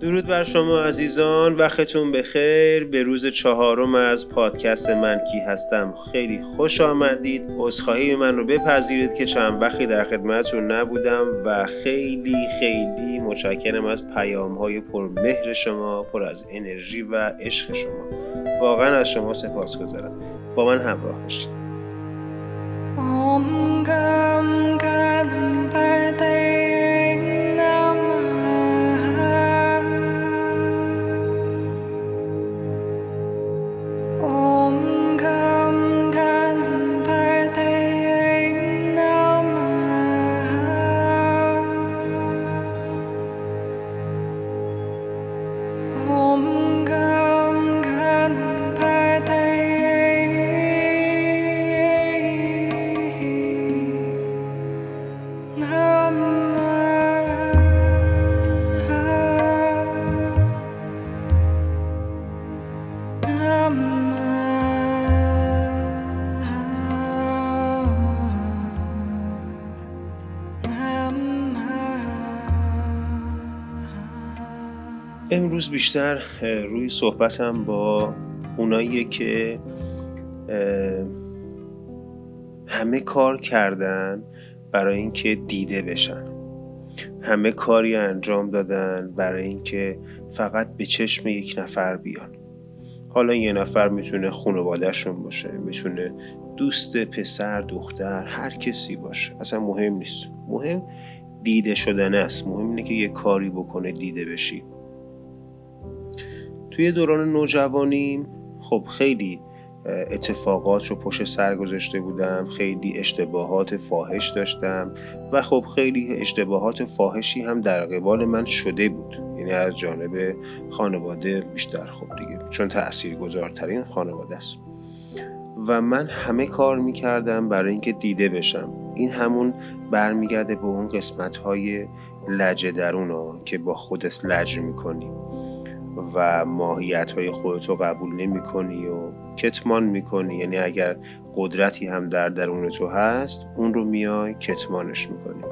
درود بر شما عزیزان وقتتون بخیر. به روز چهارم از پادکست من کی هستم. خیلی خوش آمدید. عذرخواهی من رو بپذیرید که چند وقتی در خدمتتون نبودم و خیلی خیلی متشکرم از پیام های پرمهر شما پر از انرژی و عشق شما. واقعا از شما سپاس گذارم. با من همراه باشید. امروز بیشتر روی صحبتم با اونایی که همه کار کردن برای اینکه دیده بشن. همه کاری انجام دادن برای اینکه فقط به چشم یک نفر بیان. حالا یه نفر می‌تونه خانوادهشون باشه می‌تونه دوست پسر دختر هر کسی باشه. اصلا مهم نیست. مهم دیده شدن است. مهم اینه که یه کاری بکنه دیده بشی. توی دوران نوجوانیم خب خیلی اتفاقات رو پشت سر گذاشته بودم خیلی اشتباهات فاحش داشتم و خب خیلی اشتباهات فاحشی هم در قبال من شده بود. یعنی از جانب خانواده بیشتر خب دیگه چون تأثیر گذارترین خانواده است. و من همه کار می‌کردم برای اینکه دیده بشم. این همون برمیگرده به اون قسمت های لجه درون که با خودت لج می‌کنی. و ماهیت های خودتو قبول نمی کنی و کتمان می کنی یعنی اگر قدرتی هم در درون تو هست اون رو میای کتمانش می کنی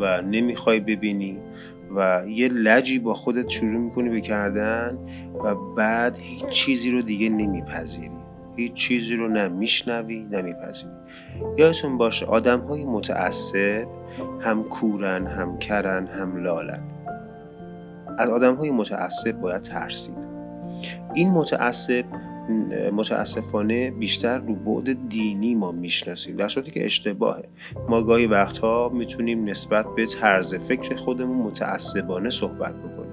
و نمی‌خوای ببینی و یه لجی با خودت شروع می‌کنی به کردن و بعد هیچ چیزی رو دیگه نمیپذیری. هیچ چیزی رو نه میشنوی نه میپذیری. یادتون باشه آدم های متعصب هم کورن هم کرن هم لالن. از آدم های متعصب باید ترسید. این متعصب متاسفانه بیشتر رو بعد دینی ما می‌شناسیم. در صورتی که اشتباهه. ما گاهی وقتها می‌تونیم نسبت به طرز فکر خودمون متعصبانه صحبت بکنیم.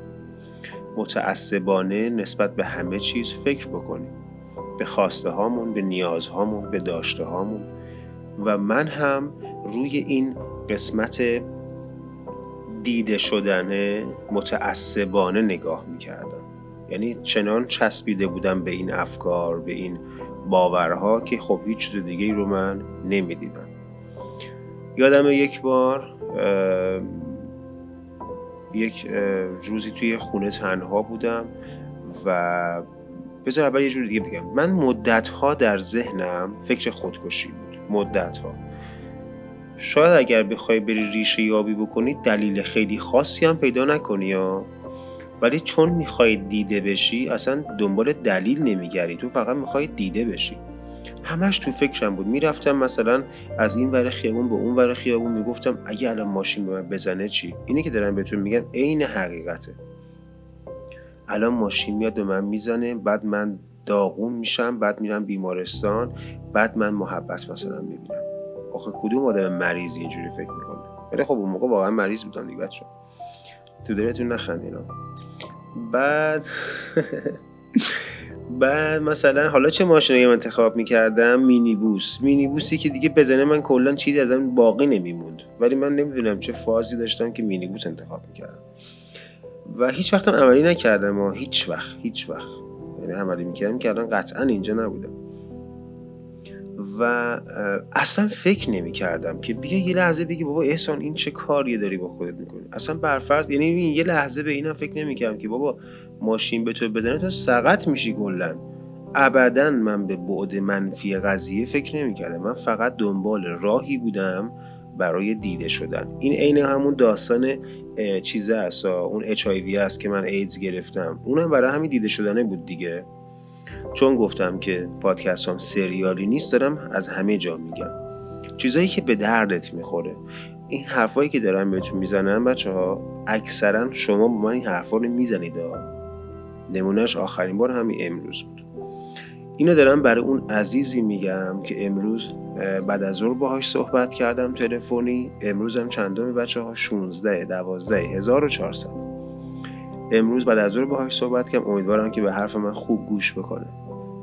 متعصبانه نسبت به همه چیز فکر بکنیم. به خواسته هامون به نیازهامون به داشته هامون. و من هم روی این قسمت دیده شدن متعصبانه نگاه می‌کردم. یعنی چنان چسبیده بودم به این افکار به این باورها که خب هیچ چیز دیگه رو من نمی‌دیدم. یادم یک بار یک روزی توی خونه تنها بودم و بذار اول یه جور دیگه بگم. من مدت ها در ذهنم فکر خودکشی بود. مدت ها شاید اگر بخوای بری ریشه یابی بکنی دلیل خیلی خاصی هم پیدا نکنی یا ولی چون می‌خوای دیده بشی اصلا دنبال دلیل نمیگری. تو فقط می‌خوای دیده بشی. همش تو فکرم بود. می‌رفتم مثلا از این ور خیابون به اون ور خیابون می‌گفتم اگه الان ماشین به من بزنه چی؟ اینی که دارم بهتون میگم عین حقیقته. الان ماشین میاد به من می‌زنه بعد من داغون میشم بعد میرم بیمارستان بعد من محبت مثلا می‌بینم. آخه کدوم آدم مریضی اینجوری فکر می‌کنه؟ ولی خب اون موقع واقعا مریض بودن دیگه بچه تو دلتون نخندینا بعد بعد مثلا حالا چه ماشینی من انتخاب می‌کردم؟ مینی بوس مینی بوسی که دیگه بزنه من کلا چیزی ازم باقی نمیموند. ولی من نمی‌دونم چه فازی داشتم که مینی بوس انتخاب می‌کردم. و هیچ وقتم عملی نکردم و هیچ وقت هیچ وقت. یعنی عملی می‌کردم که الان قطعا اینجا نبودم. و اصلا فکر نمی کردم که بیا یه لحظه بگی بابا احسان این چه کاری داری با خودت می‌کنی؟ اصلا برفرض یعنی یه لحظه به اینم فکر نمی کردم که بابا ماشین به تو بزنه تو سقط میشی گلن ابدا من به بعد منفی قضیه فکر نمی کردم من فقط دنبال راهی بودم برای دیده شدن. این عین همون داستان چیزه است اون اچ است که من ایدز گرفتم. اونم برای همین دیده شدنه بود دیگه. چون گفتم که پادکست هم سریالی نیست دارم از همه جا میگم. چیزایی که به دردت می‌خوره. این حرفایی که دارم بهتون می‌زنم بچه ها اکثرا شما با من این حرفا رو می‌زنید نمونهش آخرین بار همین امروز بود. اینو دارم برای اون عزیزی میگم که امروز بعد از ظهر باهاش صحبت کردم تلفنی. امروز هم چندمی بچه ها 16 12 1400 امروز بعد از ظهر باهاش صحبت کردم. امیدوارم که به حرف من خوب گوش بکنه.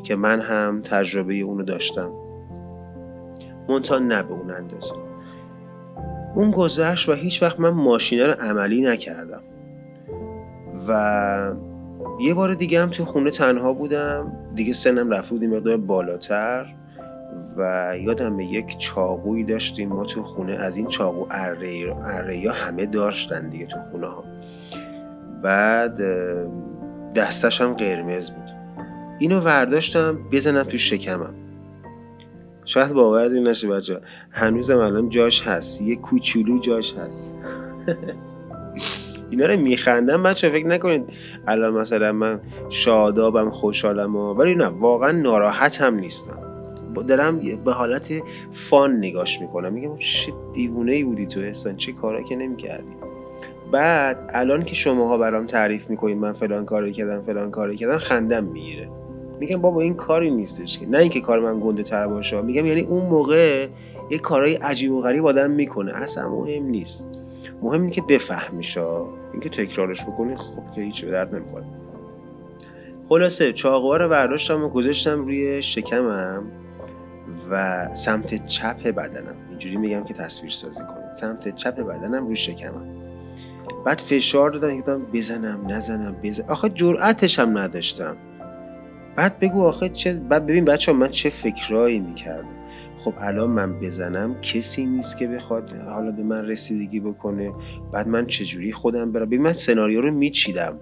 که من هم تجربه اونو داشتم. منتها نه به اون اندازه. اون گذشت و هیچ وقت من ماشینه رو عملی نکردم. و یه بار دیگه هم تو خونه تنها بودم. دیگه سنم رفته بودیم مقدار بالاتر. و یادم یک چاقویی داشتیم. ما تو خونه از این چاقو اره اره همه داشتن دیگه تو خونه ها بعد دستش هم قرمز بود. اینو ورداشتم بزنم تو شکمم. شاید باورتون نشه بچه هنوزم الان جاش هست. یه کوچولو جاش هست. اینا رو میخندم. بچه فکر نکنید الان مثلا من شادابم خوشحالم ولی نه واقعا ناراحت هم نیستم. دارم به حالت فان نگاش می‌کنم. میگم چه دیوونه ای بودی تو احسان. چه کارا که نمی‌کردی. بعد الان که شماها برام تعریف می‌کنید من فلان کاری کردم فلان کاری کردم خندم می‌گیره. میگم بابا این کاری نیستش که. نه اینکه کار من گنده تر باشه. میگم یعنی اون موقع یه کارهای عجیب و غریب آدم می‌کنه. اصلا مهم نیست. مهم اینه که بفهمیش اینکه تکرارش بکنی خب که هیچ درد نمی‌کنه خلاصه چاقوها رو برداشتم و گذاشتم روی شکمم و سمت چپ بدنم. اینجوری میگم که تصویر سازی کنید. سمت چپ بدنم روی شکمم. بعد فشار دادم گفتم بزنم نزنم بزنم آخه جرأتش هم نداشتم. بعد بگو آخه چه بعد ببین بچه من چه فکرایی می‌کردم. خب الان من بزنم کسی نیست که بخواد حالا به من رسیدگی بکنه. بعد من چجوری خودم برم؟ ببین من سناریو رو میچیدم.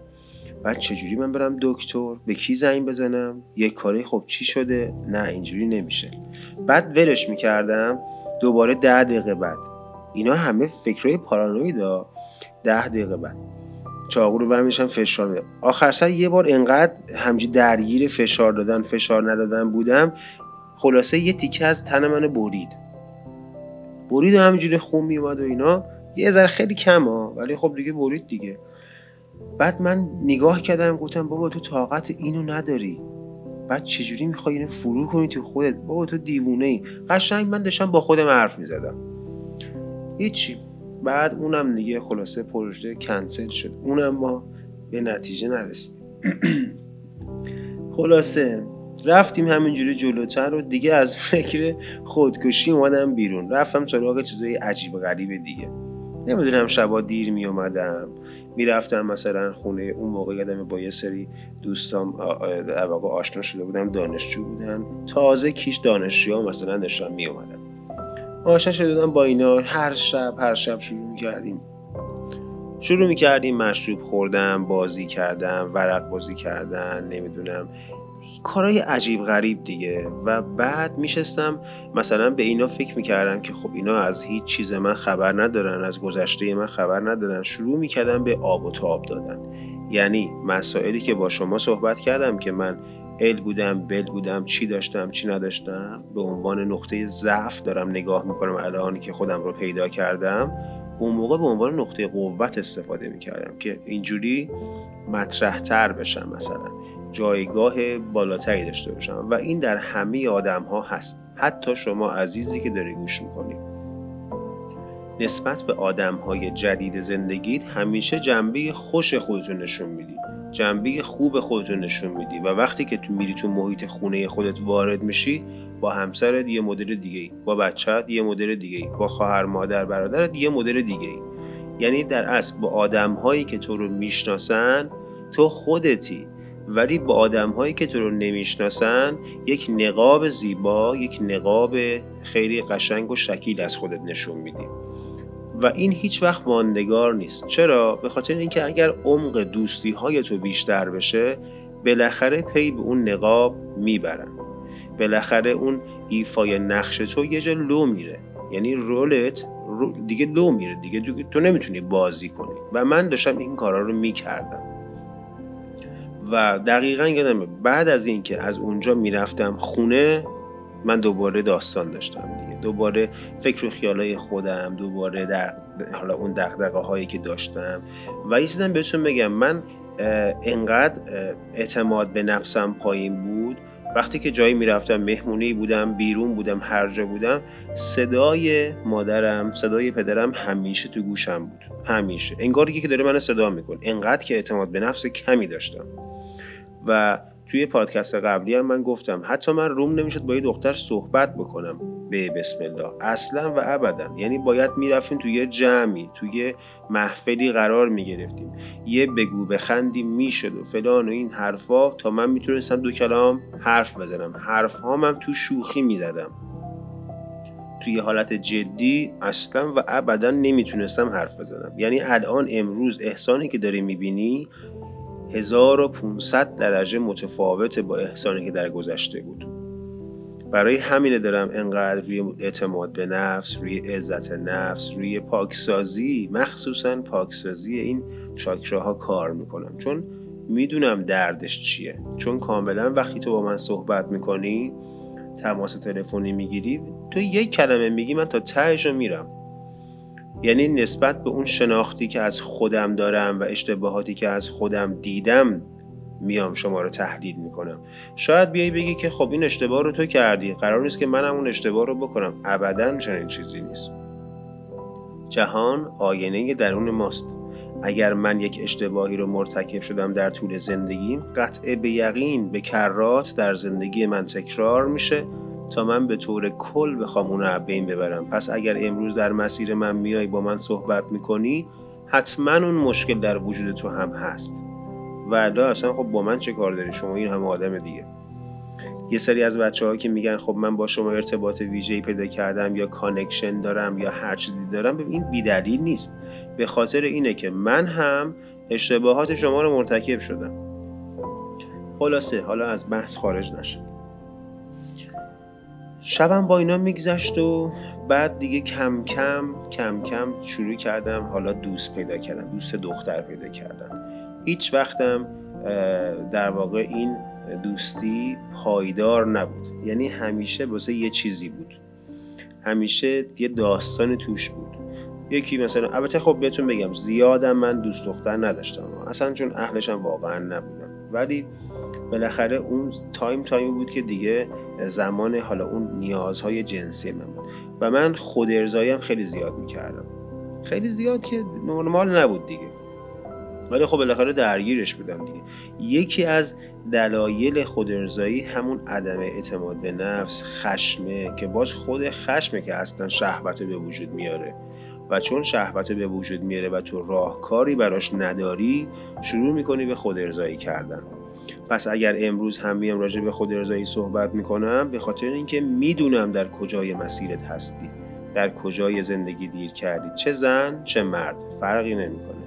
بعد چجوری من برم دکتر؟ به کی زنگ بزنم؟ یک کاری خب چی شده؟ نه اینجوری نمیشه. بعد ولش می‌کردم. دوباره ده دقیقه بعد. اینا همه فکرهای پارانویدا. ده دقیقه بعد. چاقو رو برمیشم فشار میدم آخر سر یه بار انقدر همجی درگیر فشار دادن فشار ندادن بودم خلاصه یه تیکه از تن من برید. برید و همینجوری خون میومد و اینا. یه ذره خیلی کم ها ولی خب دیگه برید دیگه. بعد من نگاه کردم گفتم بابا تو طاقت اینو نداری. بعد چجوری می‌خوای اینو فرو کنی تو خودت؟ بابا تو دیوونه ای قشنگ من داشتم با خودم حرف می‌زدم. هیچی. بعد اونم دیگه خلاصه پروژه کنسل شد. اونم ما به نتیجه نرسیدیم. خلاصه رفتیم همینجوری جلوتر و دیگه از فکر خودکشی اومدم بیرون. رفتم سراغ چیزای عجیب غریب دیگه. نمی‌دونم شبا دیر می اومدم می‌رفتم مثلا خونه اون موقع یادم با یه سری دوستام واقع آشنا شده بودم دانشجو بودن تازه کیش دانشجو مثلا داشتم می اومدم آشنا شده بودم با اینا. هر شب هر شب شروع می کردیم شروع می کردیم مشروب خوردم بازی کردم ورق بازی کردن نمی‌دونم. کارهای عجیب غریب دیگه. و بعد میشستم مثلا به اینا فکر می‌کردم که خب اینا از هیچ چیز من خبر ندارن از گذشته من خبر ندارن. شروع می‌کردم به آب و تاب دادن. یعنی مسائلی که با شما صحبت کردم که من ال بودم بل بودم چی داشتم چی نداشتم. به عنوان نقطه ضعف دارم نگاه می‌کنم الان که خودم رو پیدا کردم. اون موقع به عنوان نقطه قوت استفاده می‌کردم که اینجوری مطرحتر بشم مثلا. جایگاه بالاتری داشته باشم و این در همه آدم ها هست. حتی شما عزیزی که داری گوش می‌کنی. نسبت به آدم های جدید زندگیت همیشه جنبه خوش خودتون نشون میدی. جنبه خوب خودتون نشون میدی. و وقتی که تو میری تو محیط خونه خودت وارد میشی با همسرت یه مدل دیگه ای با بچت یه مدل دیگه ای با خواهر مادر برادرت یه مدل دیگه ای یعنی در اصل با آدم هایی که تو رو می‌شناسن تو خودتی. ولی با آدم هایی که تو رو نمی‌شناسن یک نقاب زیبا یک نقاب خیلی قشنگ و شکیل از خودت نشون میدی. و این هیچ وقت ماندگار نیست. چرا؟ به خاطر اینکه اگر عمق دوستی های تو بیشتر بشه بالاخره پی به اون نقاب می‌برن. بالاخره اون ایفای نقش تو یه جا لو میره. یعنی رولت دیگه لو میره. دیگه تو نمی‌تونی بازی کنی. و من داشتم این کارا رو می‌کردم. و دقیقا یادمه بعد از اینکه از اونجا می‌رفتم خونه من دوباره داستان داشتم. دوباره فکر و خیالای خودم دوباره در حالا اون دقدقه هایی که داشتم. و یه چیزم بهتون بگم من انقدر اعتماد به نفسم پایین بود. وقتی که جایی می‌رفتم مهمونی بودم بیرون بودم هر جا بودم صدای مادرم صدای پدرم همیشه تو گوشم بود. همیشه. انگار که داره من صدا میکن انقدر که اعتماد به نفس کمی داشتم. و توی پادکست قبلی هم من گفتم حتی من روم نمی‌شد با یه دختر صحبت بکنم. به بسم الله. اصلا و ابدا. یعنی باید می‌رفتیم توی یه جمعی توی محفلی قرار می‌گرفتیم. یه بگو بخندی می‌شد و فلان و این حرفا تا من می‌تونستم دو کلام حرف بزنم. حرف ها من تو شوخی می‌زدم. توی حالت جدی اصلا و ابدا نمی‌تونستم حرف بزنم. یعنی الان امروز احسانی که داری می‌بینی 1500 درجه متفاوت با احسانی که در گذشته بود. برای همینه دارم انقدر روی اعتماد به نفس روی عزت نفس روی پاکسازی مخصوصا پاکسازی این چاکراها کار می‌کنم. چون می‌دونم دردش چیه. چون کاملا وقتی تو با من صحبت می‌کنی تماس تلفنی می‌گیری تو یک کلمه میگی من تا تهش میرم. یعنی نسبت به اون شناختی که از خودم دارم و اشتباهاتی که از خودم دیدم میام شما رو تحلیل می‌کنم. شاید بیای بگی که خب این اشتباه رو تو کردی. قرار نیست که منم اون اشتباه رو بکنم. ابدا چنین چیزی نیست. جهان آینه درون ماست. اگر من یک اشتباهی رو مرتکب شدم در طول زندگیم قطعه به یقین به کرات در زندگی من تکرار میشه. تا من به طور کل بخوام از بین ببرم. پس اگر امروز در مسیر من میای با من صحبت می‌کنی حتما اون مشکل در وجود تو هم هست. و اصلا خب با من چه کار داری؟ شما این همه آدم دیگه. یه سری از بچه‌ها که میگن خب من با شما ارتباط ویژه‌ای پیدا کردم یا connection دارم یا هر چیزی دارم این بیدلیل نیست. به خاطر اینه که من هم اشتباهات شما رو مرتکب شدم. خلاصه حالا از بحث خارج نشد شبم با اینا میگذشت و بعد دیگه کم کم کم کم شروع کردم حالا دوست پیدا کردم دوست دختر پیدا کردم هیچ وقتم در واقع این دوستی پایدار نبود. یعنی همیشه واسه یه چیزی بود. همیشه یه داستان توش بود. یکی مثلا البته خب بهتون بگم زیادم من دوست دختر نداشتم. اصلا چون اهلشم واقعا نبودم ولی بالاخره اون تایم تایمی بود که دیگه زمان حالا اون نیازهای جنسی من بود. و من خود ارزاییم خیلی زیاد می‌کردم. خیلی زیاد که نرمال نبود دیگه. ولی خب بالاخره درگیرش بودم دیگه. یکی از دلایل خود ارزایی همون عدم اعتماد به نفس خشمه که باز خود خشمه که اصلا شهوت به وجود میاره. و چون شهوت به وجود میاره و تو راهکاری براش نداری شروع می‌کنی به خود ارزایی کردن. پس اگر امروز هم میام راجع به خود ارزایی صحبت می‌کنم به خاطر اینکه می‌دونم در کجای مسیرت هستی در کجای زندگی دیر کردی چه زن چه مرد فرقی نمی‌کنه.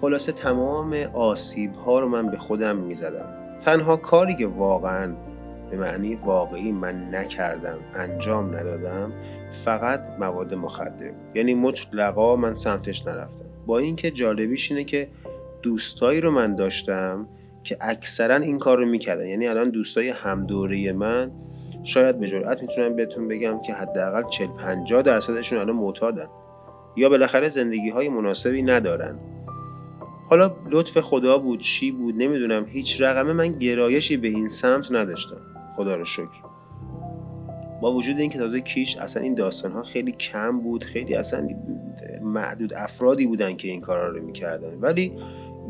خلاصه تمام آسیب ها رو من به خودم می‌زدم. تنها کاری که واقعا به معنی واقعی من نکردم انجام ندادم فقط مواد مخدر. یعنی مطلقا من سمتش نرفتم. با اینکه جالبیش اینه که دوستایی رو من داشتم که اکثرا این کار رو می‌کردن. یعنی الان دوستای همدوره من شاید به جرئت می‌تونم بهتون بگم که حداقل 40 50 درصدشون الان معتادن. یا بالاخره زندگی های مناسبی ندارن. حالا لطف خدا بود چی بود نمی‌دونم. هیچ رقمه من گرایشی به این سمت نداشتم. خدا رو شکر. با وجود اینکه تازه کیش اصلا این داستان ها خیلی کم بود خیلی اصلا معدود افرادی بودن که این کارا رو می‌کردن. ولی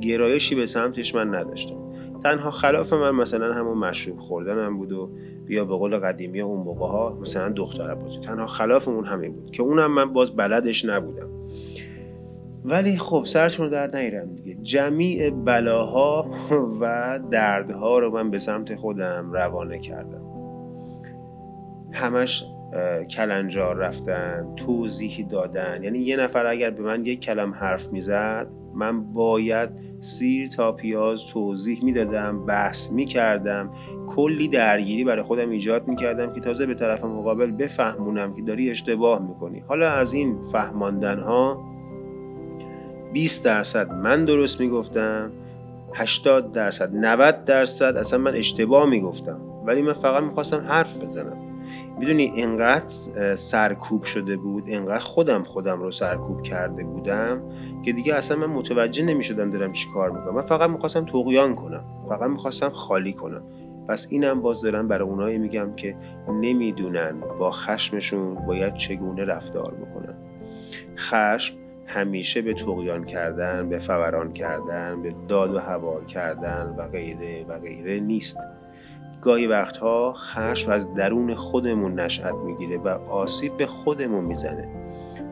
گرایشی به سمتش من نداشتم. تنها خلاف من مثلا همون مشروب خوردنم بود و بیا به قول قدیمی اون موقع ها مثلا دختر بازی تنها خلاف اون همین بود که اونم من باز بلدش نبودم. ولی خب سرتون رو در نیرم دیگه. جمیع بلاها و دردها رو من به سمت خودم روانه کردم. همش کلنجار رفتن توضیح دادن. یعنی یه نفر اگر به من یک کلم حرف می‌زد من باید سیر تا پیاز توضیح می‌دادم بحث می‌کردم. کلی درگیری برای خودم ایجاد می‌کردم که تازه به طرف مقابل بفهمونم که داری اشتباه می‌کنی. حالا از این فهماندن ها 20 درصد من درست می‌گفتم 80 درصد 90 درصد اصلا من اشتباه می‌گفتم. ولی من فقط می‌خواستم حرف بزنم. می‌دونی انقدر سرکوب شده بود انقدر خودم خودم رو سرکوب کرده بودم که دیگه اصلا من متوجه نمی‌شدم دارم چی کار می‌کنم. من فقط می‌خواستم تقیان کنم فقط می‌خواستم خالی کنم. پس اینم باز دارم برای اونایی میگم که نمی‌دونن با خشمشون باید چگونه رفتار بکنن. خشم همیشه به تقیان کردن به فوران کردن به داد و هوار کردن و غیره و غیره نیست. گاهی وقتها خشم از درون خودمون نشأت می‌گیره و آسیب به خودمون می‌زنه.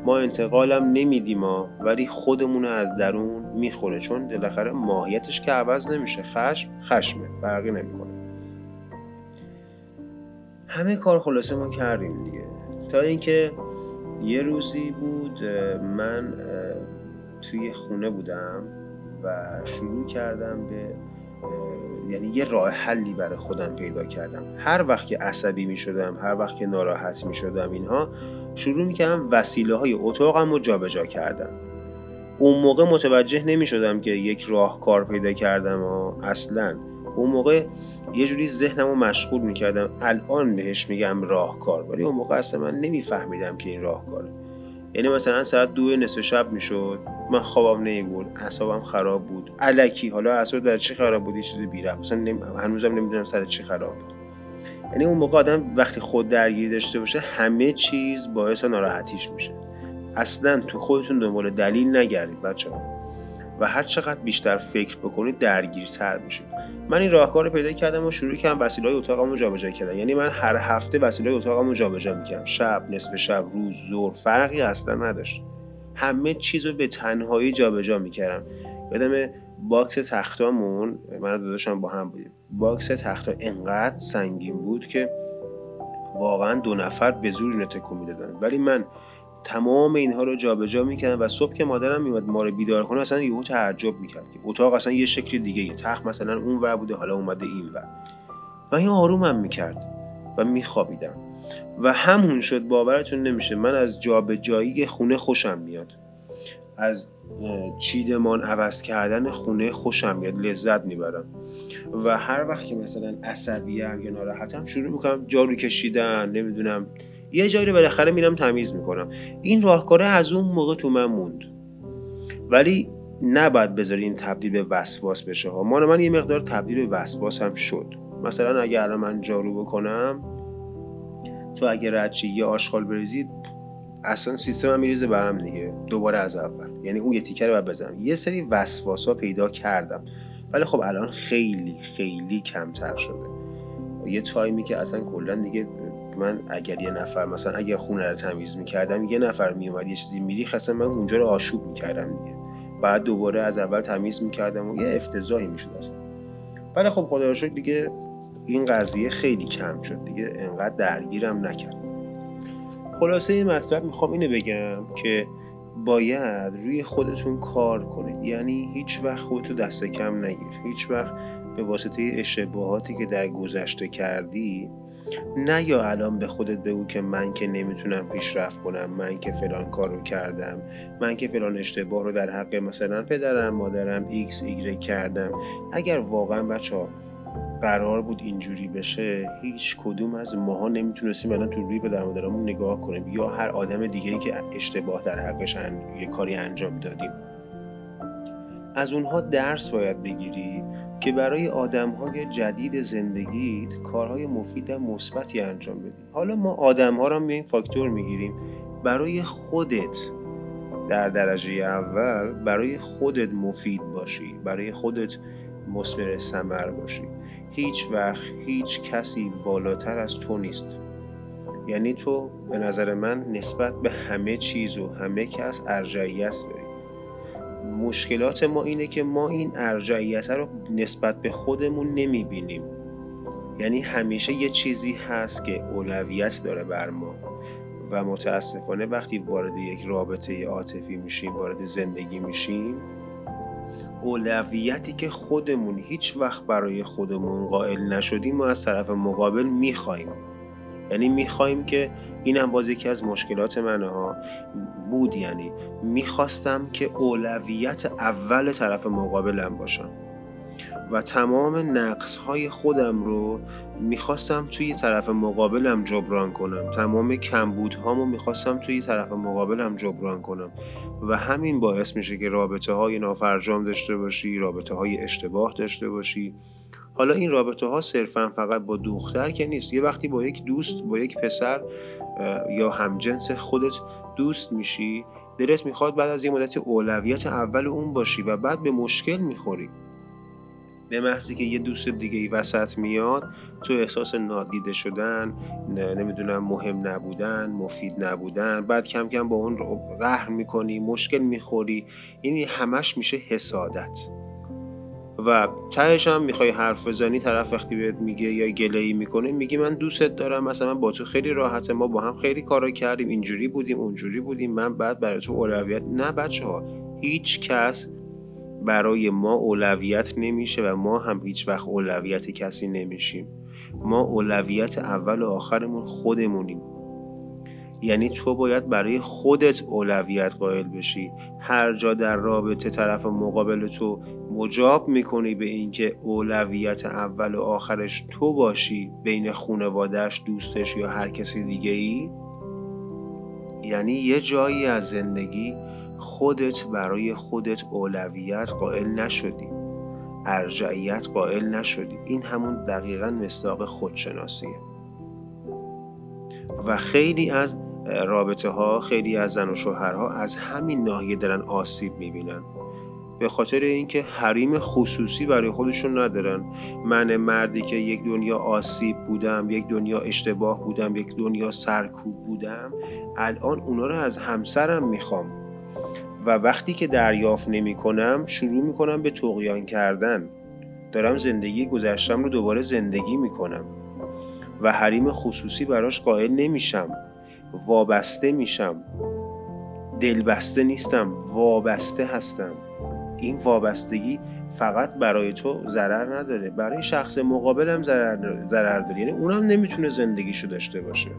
ما انتقالم نمیدیم ولی خودمون از درون می‌خوره چون بالاخره ماهیتش که عوض نمیشه خشم خشمه فرقی نمی‌کنه. همه کار خلاصه ما کردیم دیگه. تا اینکه یه روزی بود من توی خونه بودم و شروع کردم به یعنی یه راه حلی برای خودم پیدا کردم. هر وقت که عصبی می شدم هر وقت که ناراحت می شدم اینها شروع می کردم وسیله های اتاقم رو جابجا کردم. اون موقع متوجه نمی شدم که یک راهکار پیدا کردم و اصلا اون موقع یه جوری ذهنم رو مشغول می‌کردم الان بهش میگم راهکار ولی اون موقع اصلا من نمیفهمیدم که این راهکاره. یعنی مثلا ساعت دو نصف شب می‌شد من خوابم نمی‌برد اعصابم خراب بود. الکی حالا اعصاب در چی خراب بود؟ یه چیزی بیرم مثلا نم... هنوزم نمی‌دونم سر چی خراب بود. یعنی اون موقع آدم وقتی خود درگیری داشته باشه همه چیز باعث ناراحتیش میشه. اصلا تو خودتون دنبال دلیل نگردید بچه ها و هر چقدر بیشتر فکر بکنید درگیرتر میشید من این راهکار رو پیدا کردم و شروع کردم وسیله های اتاقم رو جابجا کردم یعنی من هر هفته وسیله های اتاقم رو جابجا می‌کردم. شب نصف شب روز زور فرقی اصلا نداشت. همه چیز رو به تنهایی جابجا می‌کردم. یادم box تختامون من داداشم با هم بودیم. box تختا انقدر سنگین بود که واقعا دو نفر به زور اینو تکون می‌دادن. ولی من تمام اینها رو جابجا می‌کردم و صبح که مادرم میومد ما رو بیدار کنه اصلا یهو تعجب می‌کرد که اتاق اصلا یه شکل دیگه یه تخت مثلا اون ور بوده حالا اومده این ور. و این آرومم می‌کرد و میخوابیدم. و همون شد باورتون نمیشه من از جابجایی خونه خوشم میاد. از چیدمان عوض کردن خونه خوشم میاد لذت می‌برم. و هر وقت که مثلا عصبیم یا ناراحتم شروع می‌کنم جارو کشیدن نمی‌دونم یه جایی رو بالاخره میرم تمیز می‌کنم. این راهکاره از اون موقع تو من موند. ولی نباید بذاری این تبدیل به وسواس بشه ها. مان من یه مقدار تبدیل به وسواس هم شد. مثلا اگر الان من جارو بکنم تو اگر رچی یه آشغال بریزی اصلا سیستم هم میریزه به هم دیگه. دوباره از اول. یعنی اون یه تیکر رو بزنم. یه سری وسواس ها پیدا کردم. ولی خب الان خیلی خیلی کمتر شده. یه تایمی که اصلا کلا دیگه من اگر یه نفر مثلا اگر خونه رو تمیز می‌کردم یه نفر میومد یه چیزی میری خواستم من اونجا رو آشوب می‌کردم دیگه. بعد دوباره از اول تمیز می‌کردم و یه افتضاحی می‌شد اصلا. ولی خب خدا رو شکر دیگه این قضیه خیلی کم شد دیگه. انقدر درگیرم نکرد. خلاصه این مطلب می‌خوام اینو بگم که باید روی خودتون کار کنید. یعنی هیچ وقت خودتو دست کم نگیر. هیچ وقت به واسطه اشتباهاتی که در گذشته کردی نه یا الان به خودت بگو که من که نمی‌تونم پیشرفت کنم من که فلان کارو کردم من که فلان اشتباه رو در حق مثلا پدرم مادرم ایکس ایگرگ کردم. اگر واقعا بچه ها قرار بود اینجوری بشه هیچ کدوم از ماها نمی‌تونستیم الان تو روی پدر مادرمون نگاه کنیم. یا هر آدم دیگری که اشتباه در حقش یه کاری انجام دادیم. از اونها درس باید بگیری. که برای های جدید زندگیت کارهای مفید و مثبتی انجام بدی. حالا ما ها رو میایم فاکتور می‌گیریم. برای خودت در درجه اول برای خودت مفید باشی. برای خودت مثمر ثمر باشی. هیچ وقت هیچ کسی بالاتر از تو نیست. یعنی تو به نظر من نسبت به همه چیز و همه کس ارجعیت داری. مشکلات ما اینه که ما این ارجعیت رو نسبت به خودمون نمی‌بینیم. یعنی همیشه یه چیزی هست که اولویت داره بر ما و متاسفانه وقتی وارد یک رابطه عاطفی میشیم وارد زندگی میشیم اولویتی که خودمون هیچ وقت برای خودمون قائل نشدیم و از طرف مقابل می‌خوایم یعنی می‌خوایم که اینم باز یکی از مشکلات منه ها. بود یعنی می‌خواستم که اولویت اول طرف مقابلم باشم. و تمام نقص های خودم رو می‌خواستم توی طرف مقابلم جبران کنم. تمام کمبودهامو می‌خواستم توی طرف مقابلم جبران کنم. و همین باعث میشه که رابطه های نافرجام داشته باشی رابطه های اشتباه داشته باشی. حالا این رابطه ها صرفا فقط با دختر که نیست. یه وقتی با یک دوست با یک پسر یا همجنس خودت دوست میشی دلت می‌خواد بعد از یه مدت اولویت اول اون باشی و بعد به مشکل می‌خوری. به محضی که یه دوست دیگه ای وسط میاد تو احساس نادیده شدن نمی‌دونم مهم نبودن مفید نبودن بعد کم کم با اون قهر می‌کنی مشکل می‌خوری. این همش میشه حسادت. و تهش هم می‌خوای حرف بزنی طرف وقتی بهت میگه یا گله ای می‌کنه میگی من دوستت دارم مثلا با تو خیلی راحته ما با هم خیلی کارا کردیم اینجوری بودیم اونجوری بودیم من بعد برای تو اولویت نه بچه ها هیچ کس برای ما اولویت نمیشه و ما هم هیچ وقت اولویت کسی نمیشیم. ما اولویت اول و آخرمون خودمونیم. یعنی تو باید برای خودت اولویت قائل بشی. هر جا در رابطه طرف مقابل تو مجاب می‌کنی به اینکه اولویت اول و آخرش تو باشی بین خونوادهش دوستش یا هر کسی دیگه ای یعنی یه جایی از زندگی خودت برای خودت اولویت قائل نشدی. ارجعیت قائل نشدی. این همون دقیقا مصداق خودشناسیه. و خیلی از رابطه ها خیلی از زن و شوهرها از همین ناحیه دارن آسیب می‌بینن. به خاطر اینکه حریم خصوصی برای خودشون ندارن. من مردی که یک دنیا آسیب بودم یک دنیا اشتباه بودم یک دنیا سرکوب بودم الان اونا رو از همسرم می‌خوام. و وقتی که دریافت نمی کنم شروع می کنم به تقیان کردن. دارم زندگی گذشتم رو دوباره زندگی می کنم و حریم خصوصی براش قائل نمیشم. وابسته میشم. دلبسته نیستم وابسته هستم. این وابستگی فقط برای تو ضرر نداره برای شخص مقابلم ضرر ضرر داره. یعنی اونم نمی‌تونه زندگیشو داشته باشه.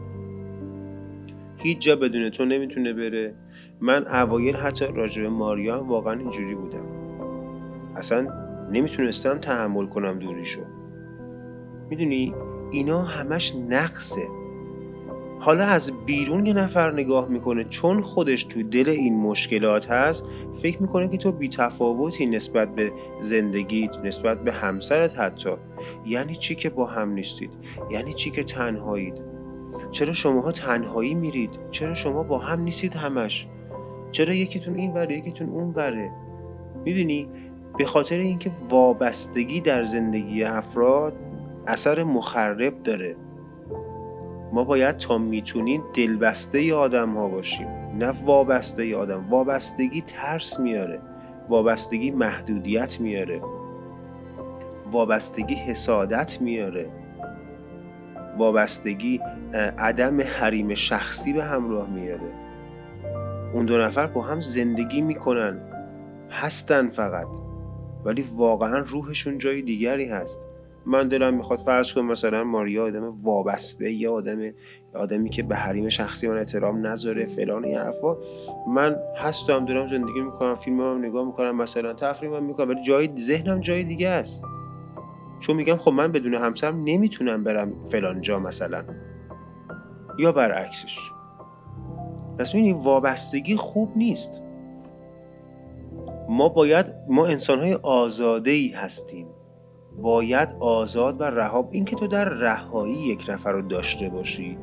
هیچ جا بدون تو نمی‌تونه بره. من اوایل حتی راجع به ماریا واقعا اینجوری بودم. اصلا نمی‌تونستم تحمل کنم دوریشو. می‌دونی اینا همش نقصه. حالا از بیرون یه نفر نگاه می‌کنه چون خودش تو دل این مشکلات هست فکر می‌کنه که تو بیتفاوتی نسبت به زندگیت نسبت به همسرت حتی. یعنی چی که با هم نیستید؟ یعنی چی که تنهایید؟ چرا شماها تنهایی میرید؟ چرا شما با هم نیستید همش؟ چرا یکیتون این وره یکیتون اون وره؟ می‌بینی؟ به خاطر اینکه وابستگی در زندگی افراد اثر مخرب داره. ما باید تا می‌تونیم دلبسته آدم ها باشیم نه وابسته آدم. وابستگی ترس میاره وابستگی محدودیت میاره وابستگی حسادت میاره وابستگی عدم حریم شخصی به همراه میاره. اون دو نفر با هم زندگی می‌کنن هستن فقط ولی واقعا روحشون جای دیگری هست. من دلم می‌خواد فرض کنم مثلا ماریا آدم وابسته یا آدم آدمی که به حریم شخصی من احترام نذاره فلان این حرفا. من هستم دارم زندگی می‌کنم فیلم هم نگاه می‌کنم مثلا تفریح هم می‌کنم ولی جای ذهنم جای دیگه است. چون میگم خب من بدون همسرم نمی‌تونم برم فلان جا مثلا. یا برعکسش. پس این وابستگی خوب نیست. ما باید ما انسان های آزاده ای هستیم. باید آزاد و رها اینکه تو در رهایی یک نفر رو داشته باشی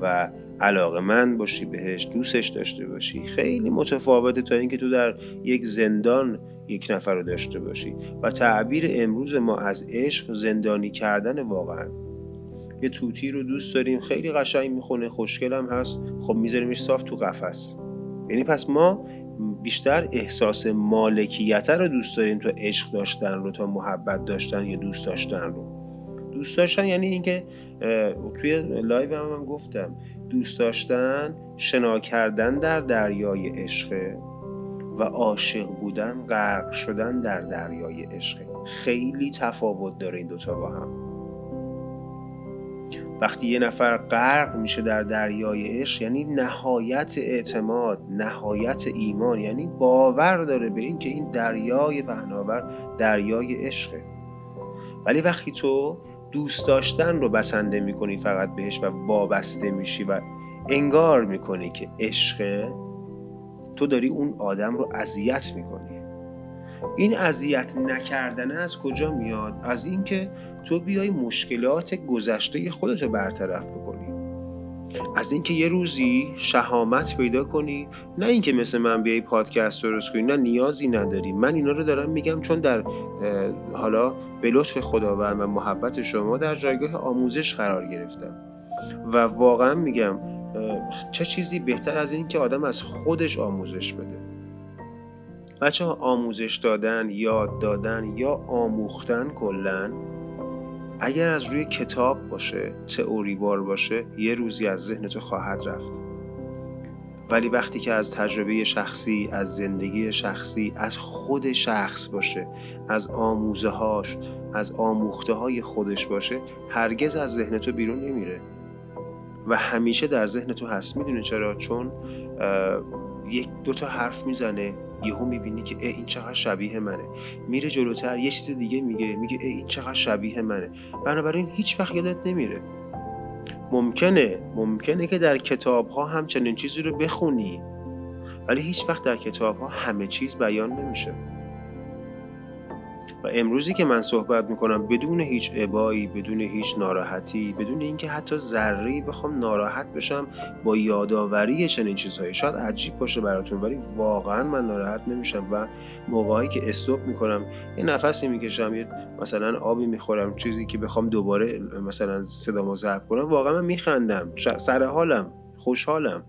و علاقه من باشی بهش دوستش داشته باشی خیلی متفاوته تا اینکه تو در یک زندان یک نفر رو داشته باشی. و تعبیر امروز ما از عشق زندانی کردن واقعا. یه طوطی رو دوست داریم خیلی قشنگ می‌خونه خوشگلم هست. خب میذاریمش صاف تو قفس. یعنی پس ما بیشتر احساس مالکیت رو دوست داریم تا عشق داشتن رو تا محبت داشتن یا دوست داشتن رو. دوست داشتن یعنی اینکه توی live هم, هم گفتم دوست داشتن شنا کردن در دریای عشق و عاشق بودن غرق شدن در دریای عشق. خیلی تفاوت داره این دوتا با هم. وقتی یه نفر غرق میشه در دریای عشق یعنی نهایت اعتماد نهایت ایمان یعنی باور داره به اینکه این دریای پهناور دریای عشقه. ولی وقتی تو دوست داشتن رو بسنده می‌کنی فقط بهش و وابسته میشی و انگار می‌کنی که عشق تو داری اون آدم رو اذیت می‌کنی. این اذیت نکردن از کجا میاد؟ از اینکه تو بیای مشکلات گذشته خودتو برطرف بکنی. از اینکه یه روزی شهامت پیدا کنی نه اینکه مثل من بیای پادکست درست کنی نه نیازی نداری. من اینا رو دارم میگم چون در حالا به لطف خداوند و محبت شما در جایگاه آموزش قرار گرفتم. و واقعا میگم چه چیزی بهتر از این که آدم از خودش آموزش بده. بچه ها آموزش دادن یاد دادن یا آموختن کلا اگر از روی کتاب باشه تئوری بار باشه یه روزی از ذهن تو خواهد رفت. ولی وقتی که از تجربه شخصی از زندگی شخصی از خود شخص باشه از آموزه هاش از آموخته های خودش باشه هرگز از ذهن تو بیرون نمیره. و همیشه در ذهن تو هست. می‌دونی چرا؟ چون یک دو تا حرف می‌زنه. یهو می‌بینی که ای این چقدر شبیه منه. میره جلوتر یه چیز دیگه میگه میگه ای این چقدر شبیه منه. بنابراین هیچ وقت یادت نمیره. ممکنه ممکنه که در کتاب ها هم چنین چیزی رو بخونی ولی هیچ وقت در کتاب ها همه چیز بیان نمیشه. و امروزی که من صحبت می‌کنم بدون هیچ عبایی بدون هیچ ناراحتی بدون اینکه حتی ذره بخوام ناراحت بشم با یادآوری چنین چیزهایی. شاید عجیب باشه براتون ولی واقعا من ناراحت نمیشم و موقعی که استوب می‌کنم یه نفسی می‌کشم یه مثلا آبی می‌خورم چیزی که بخوام دوباره مثلا صدامو ضبط کنم واقعا من میخندم سر حالم خوشحالم.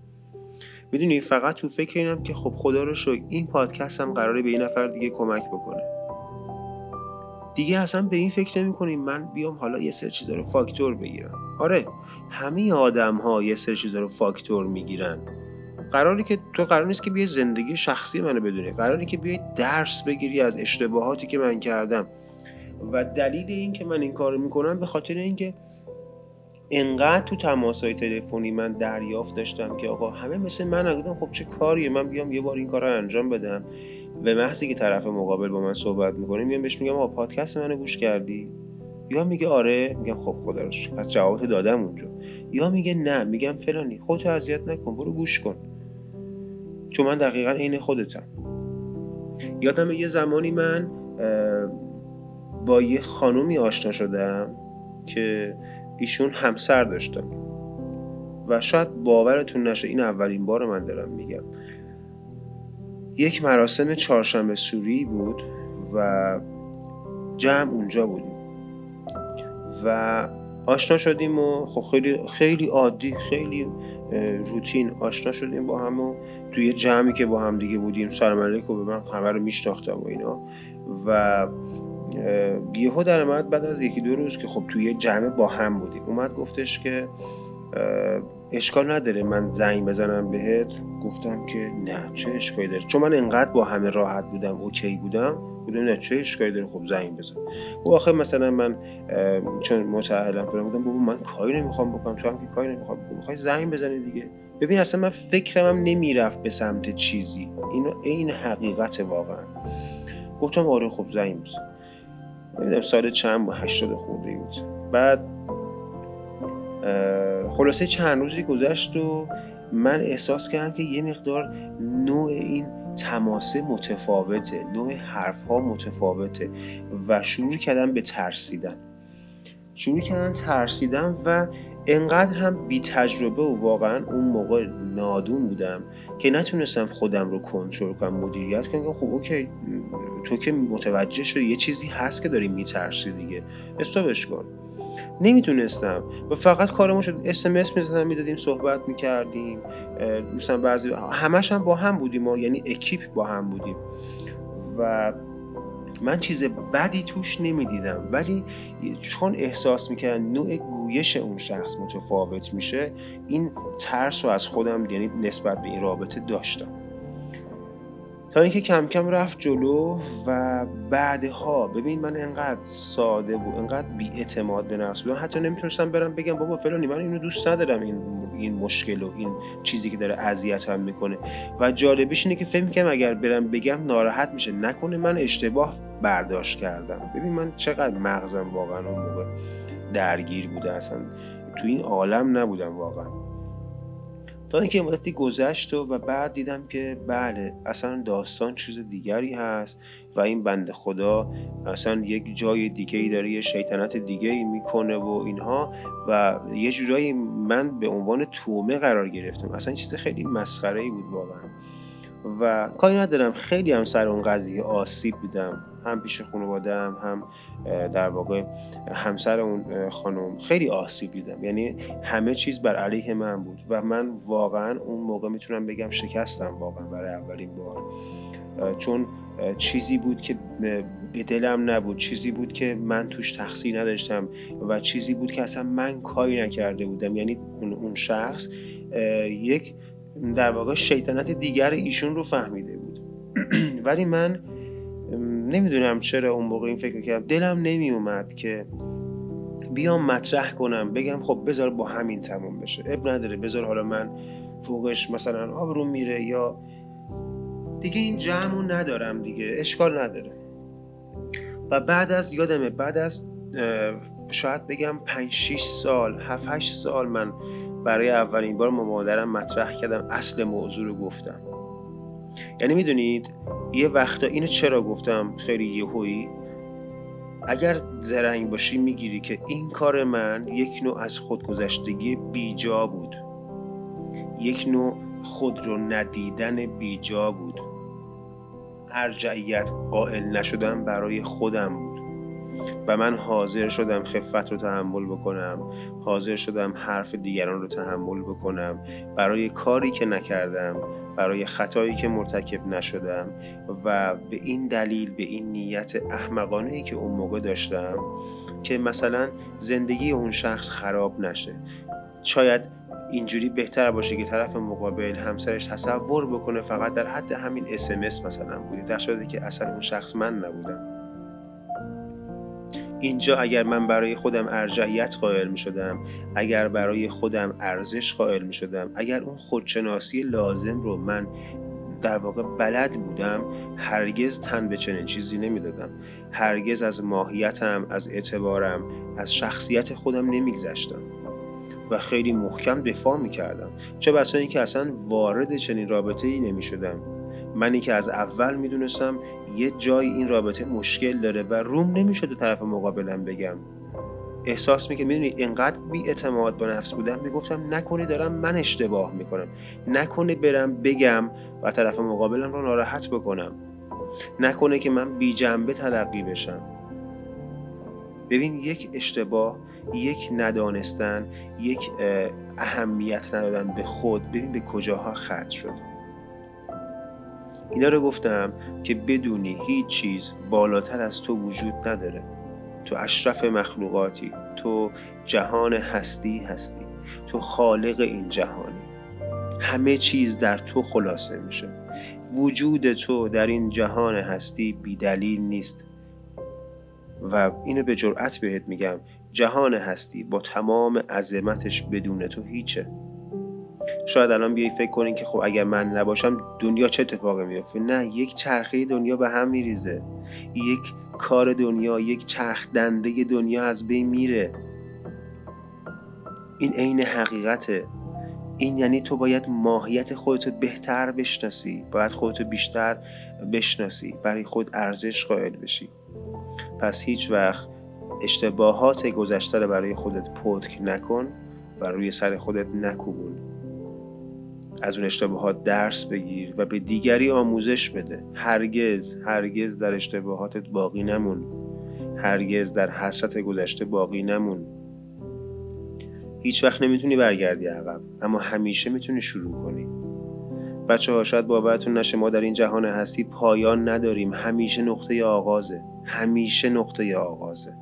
می‌دونی فقط تو فکر اینم که خب خدا رو شکر این پادکست هم قراره به این نفر دیگه کمک بکنه. دیگه اصلا به این فکر نمی کنیم من بیام حالا یه سر چیزا رو فاکتور بگیرم. آره همه آدم ها یه سر چیزا رو فاکتور می‌گیرن. قراری که تو قرار نیست که بیای زندگی شخصی منو بدونی. قراری که بیای درس بگیری از اشتباهاتی که من کردم. و دلیل این که من این کارو می‌کنم به خاطر اینکه انقدر تو تماس های تلفنی من دریافت داشتم که آقا همه مثل من خب چه کاریه؟ من بیام یه بار این کار رو انجام بدم. به محضی که طرف مقابل با من صحبت می‌کنه میام بهش میگم آقا پادکست منو گوش کردی؟ یا میگه آره. میگم خب خدا رو پس جوابت دادم اونجا. یا میگه نه. میگم فلانی خودت اذیت نکن برو گوش کن. چون من دقیقا عین خودتم. یادم یه زمانی من با یه خانومی آشنا شدم که ایشون همسر داشتم و شاید باورتون نشه این اولین بار من دارم میگم. یک مراسم چهارشنبه سوری بود و جمع اونجا بودیم. و آشنا شدیم و خب خیلی خیلی عادی خیلی روتین آشنا شدیم با هم و توی جمعی که با هم دیگه بودیم سلام علیکم به من همه رو میشناختم و اینا. و یهو در اومد بعد از یکی دو روز که خب توی جمع با هم بودیم. اومد گفتش که اشکال نداره من زنگ بزنم بهت. گفتم که نه چه اشکالی داره؟ چون من انقدر با همه راحت بودم اوکی بودم بودم نه چه اشکالی داره؟ خب زنگ بزن. و آخه مثلا من چون متأهلم فلان بودم بابا من کاری نمی‌خوام بکنم تو هم که کاری نمی‌خوام بکنم می‌خوای زنگ بزنی دیگه. ببین اصلا من فکرم هم نمی‌رفت به سمت چیزی. اینو این حقیقت واقعا. گفتم آره خب زنگ بزن. نمی‌دونم سال چند با هشتاد خورده بود. بعد خلاصه چند روزی گذشت و من احساس کردم که یه مقدار نوع این تماسه متفاوته نوع حرف ها متفاوته و شروع کردم به ترسیدن. شروع کردم ترسیدن و انقدر هم بی تجربه و واقعا اون موقع نادون بودم که نتونستم خودم رو کنترل کنم مدیریت کنم. که خب اوکی تو که متوجه شدی یه چیزی هست که داری میترسی دیگه. استوبش کن. نمی‌تونستم. و فقط کارمون شد. اسمس می‌زدم می‌دادیم صحبت می‌کردیم. مثلا بعضی همش هم با هم بودیم ما یعنی اکیپ با هم بودیم. و من چیز بدی توش نمی‌دیدم. ولی چون احساس می‌کردم نوع گویش اون شخص متفاوت میشه این ترس رو از خودم یعنی نسبت به این رابطه داشتم. تا اینکه کم کم رفت جلو و بعدها ببین من انقدر ساده بود انقدر بی اعتماد به نفس بودم. حتی نمی‌تونستم برم بگم بابا فلانی من اینو دوست ندارم این این مشکل و این چیزی که داره اذیتم می‌کنه. و جالبش اینه که فکر می‌کنم اگر برم بگم ناراحت میشه. نکنه من اشتباه برداشت کردم. ببین من چقدر مغزم واقعا اون موقع درگیر بوده. اصلا تو این عالم نبودم واقعا. تا اینکه مدتی گذشت و بعد دیدم که بله اصلا داستان چیز دیگری هست و این بند خدا اصلا یک جای دیگه ای داره یه شیطنت دیگه ای می‌کنه و اینها و یه جورایی من به عنوان تومه قرار گرفتم. اصلا چیز خیلی مسخره ای بود واقعا. و کاری ندارم. خیلی هم سر اون قضیه آسیب بودم هم پیش خانوادم هم در واقع همسر اون خانم. خیلی آسیب دیدم. یعنی همه چیز بر علیه من بود و من واقعا اون موقع می‌تونم بگم شکستم واقعا برای اولین بار. چون چیزی بود که به دلم نبود. چیزی بود که من توش تقصیر نداشتم و چیزی بود که اصلا من کاری نکرده بودم. یعنی اون شخص یک در واقع شیطنت دیگر ایشون رو فهمیده بود. ولی من نمی‌دونم چرا اون موقع این فکر کردم. دلم نمی اومد که بیام مطرح کنم بگم خب بذار با همین تموم بشه. اب نداره بذار حالا من فوقش مثلا آبرو میره یا دیگه این جمعو ندارم دیگه اشکال نداره. و بعد از یادمه بعد از شاید بگم 5 6 سال 7 8 سال من برای اولین بار با مادرم مطرح کردم اصل موضوع رو گفتم. یعنی می‌دونید یه وقتا اینو چرا گفتم؟ خیلی یهویی. اگر زرنگ باشی می‌گیری که این کار من یک نوع از خودگذشتگی بیجا بود. یک نوع خود رو ندیدن بیجا بود. ارجعیت قائل نشدن برای خودم. بود و من حاضر شدم خفت رو تحمل بکنم حاضر شدم حرف دیگران رو تحمل بکنم. برای کاری که نکردم برای خطایی که مرتکب نشدم و به این دلیل به این نیت احمقانه ای که اون موقع داشتم که مثلا زندگی اون شخص خراب نشه. شاید اینجوری بهتر باشه که طرف مقابل همسرش تصور بکنه فقط در حد همین اسمس مثلا بوده. در که اصلا اون شخص من نبودم اینجا اگر من برای خودم ارجعیت قائل می شدم اگر برای خودم ارزش قائل می شدم اگر اون خودشناسی لازم رو من در واقع بلد بودم هرگز تن به چنین چیزی نمی‌دادم. هرگز از ماهیتم از اعتبارم از شخصیت خودم نمیگذشتم. و خیلی محکم دفاع می کردم چه بسا اینکه اصلا وارد چنین رابطه ای نمی شدم منی که از اول می‌دونستم یه جای این رابطه مشکل داره و روم نمی‌شد طرف مقابلم بگم. احساس می‌کنم می‌دونی اینقدر بی اعتماد به نفس بودم می‌گفتم نکنه دارم من اشتباه می‌کنم. نکنه برم بگم و طرف مقابلم رو ناراحت بکنم. نکنه که من بی جنبه تلقی بشم. ببین یک اشتباه یک ندانستن یک اهمیت ندادن به خود. ببین به کجاها خط شد. اینا رو گفتم که بدونی هیچ چیز بالاتر از تو وجود نداره. تو اشرف مخلوقاتی تو جهان هستی هستی. تو خالق این جهانی. همه چیز در تو خلاصه میشه. وجود تو در این جهان هستی بیدلیل نیست. و اینو به جرأت بهت میگم جهان هستی با تمام عظمتش بدون تو هیچه. شاید الان بیای فکر کنین که خب اگر من نباشم دنیا چه اتفاقی میفته نه یک چرخه دنیا به هم میریزه. یک کار دنیا یک چرخ دنده دنیا از بین میره. این عین حقیقته. این یعنی تو باید ماهیت خودتو بهتر بشناسی. باید خودتو بیشتر بشناسی. برای خود ارزش قائل بشی. پس هیچ وقت اشتباهات گذشته رو برای خودت پتک نکن و روی سر خودت نکوبون. از اون اشتباهات درس بگیر و به دیگری آموزش بده. هرگز هرگز در اشتباهاتت باقی نمون. هرگز در حسرت گذشته باقی نمون. هیچ وقت نمی‌تونی برگردی عقب اما همیشه می‌تونی شروع کنی. بچه ها شاید باورتون نشه ما در این جهان هستی پایان نداریم. همیشه نقطه آغازه. همیشه نقطه آغازه.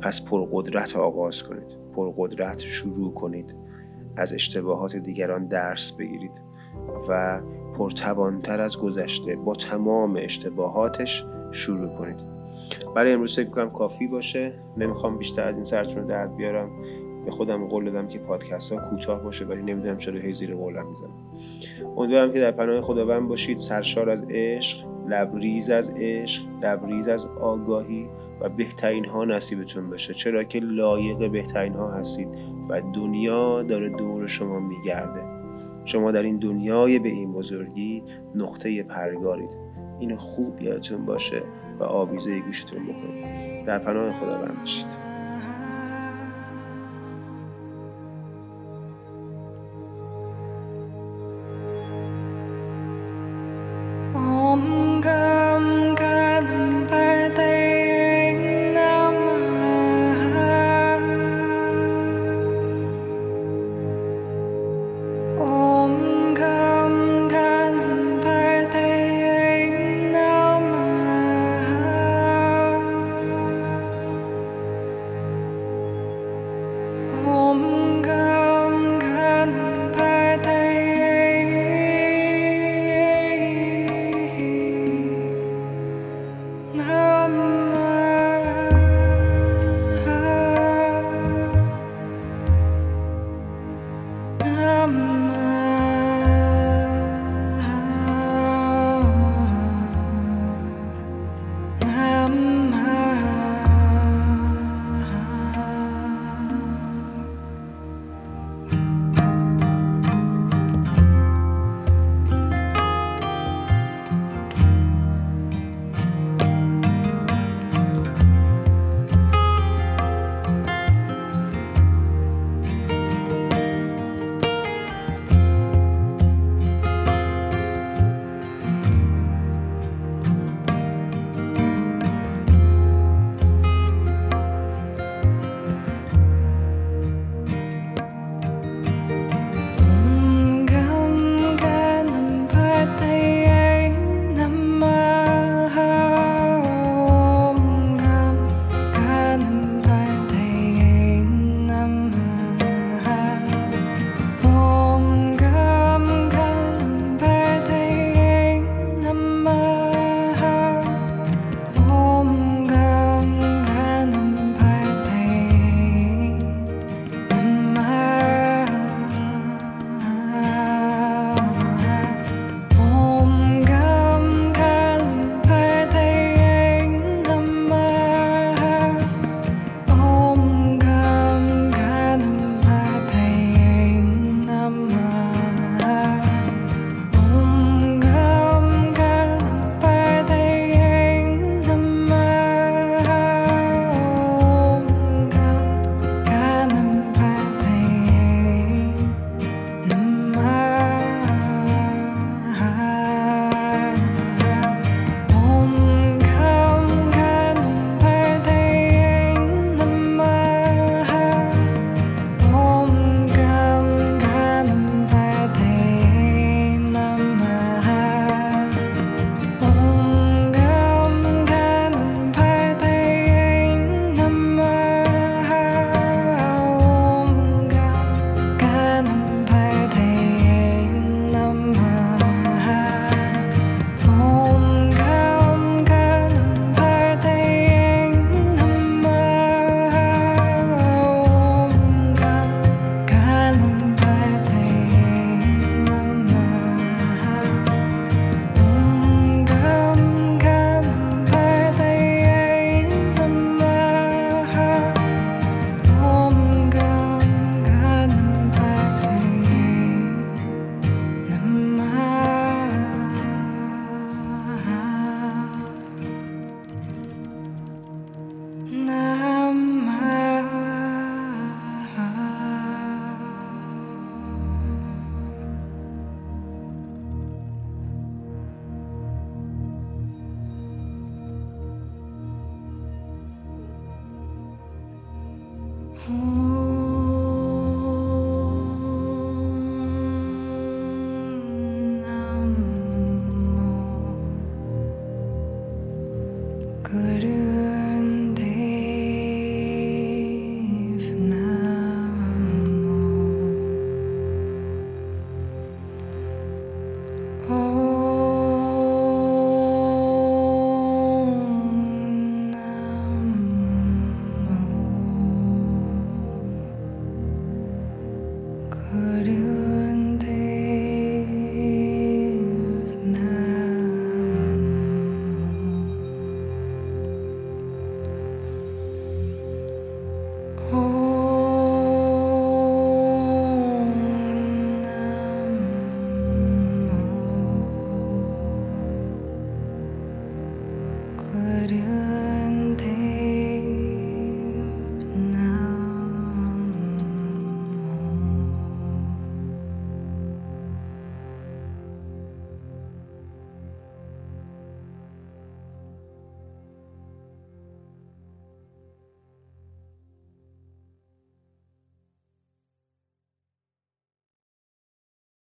پس پرقدرت آغاز کنید. پرقدرت شروع کنید. از اشتباهات دیگران درس بگیرید و پرتوانتر از گذشته با تمام اشتباهاتش شروع کنید. برای امروز فکر کنم کافی باشه. نمی‌خوام بیشتر از این سرتون رو درد بیارم. به خودم قول دادم که پادکست ها کوتاه باشه ولی نمی‌دونم چرا هی زیر قولم می‌زنم. امیدوارم که در پناه خداوند باشید. سرشار از عشق لبریز از عشق لبریز از آگاهی و بهترین ها نصیبتون بشه چرا که لایق بهترین ها هستید. و دنیا داره دور شما میگرده. شما در این دنیای به این بزرگی نقطه پرگارید. اینو خوب یادتون باشه و آویزه گوشتون بکنید در پناه خداوند باشید.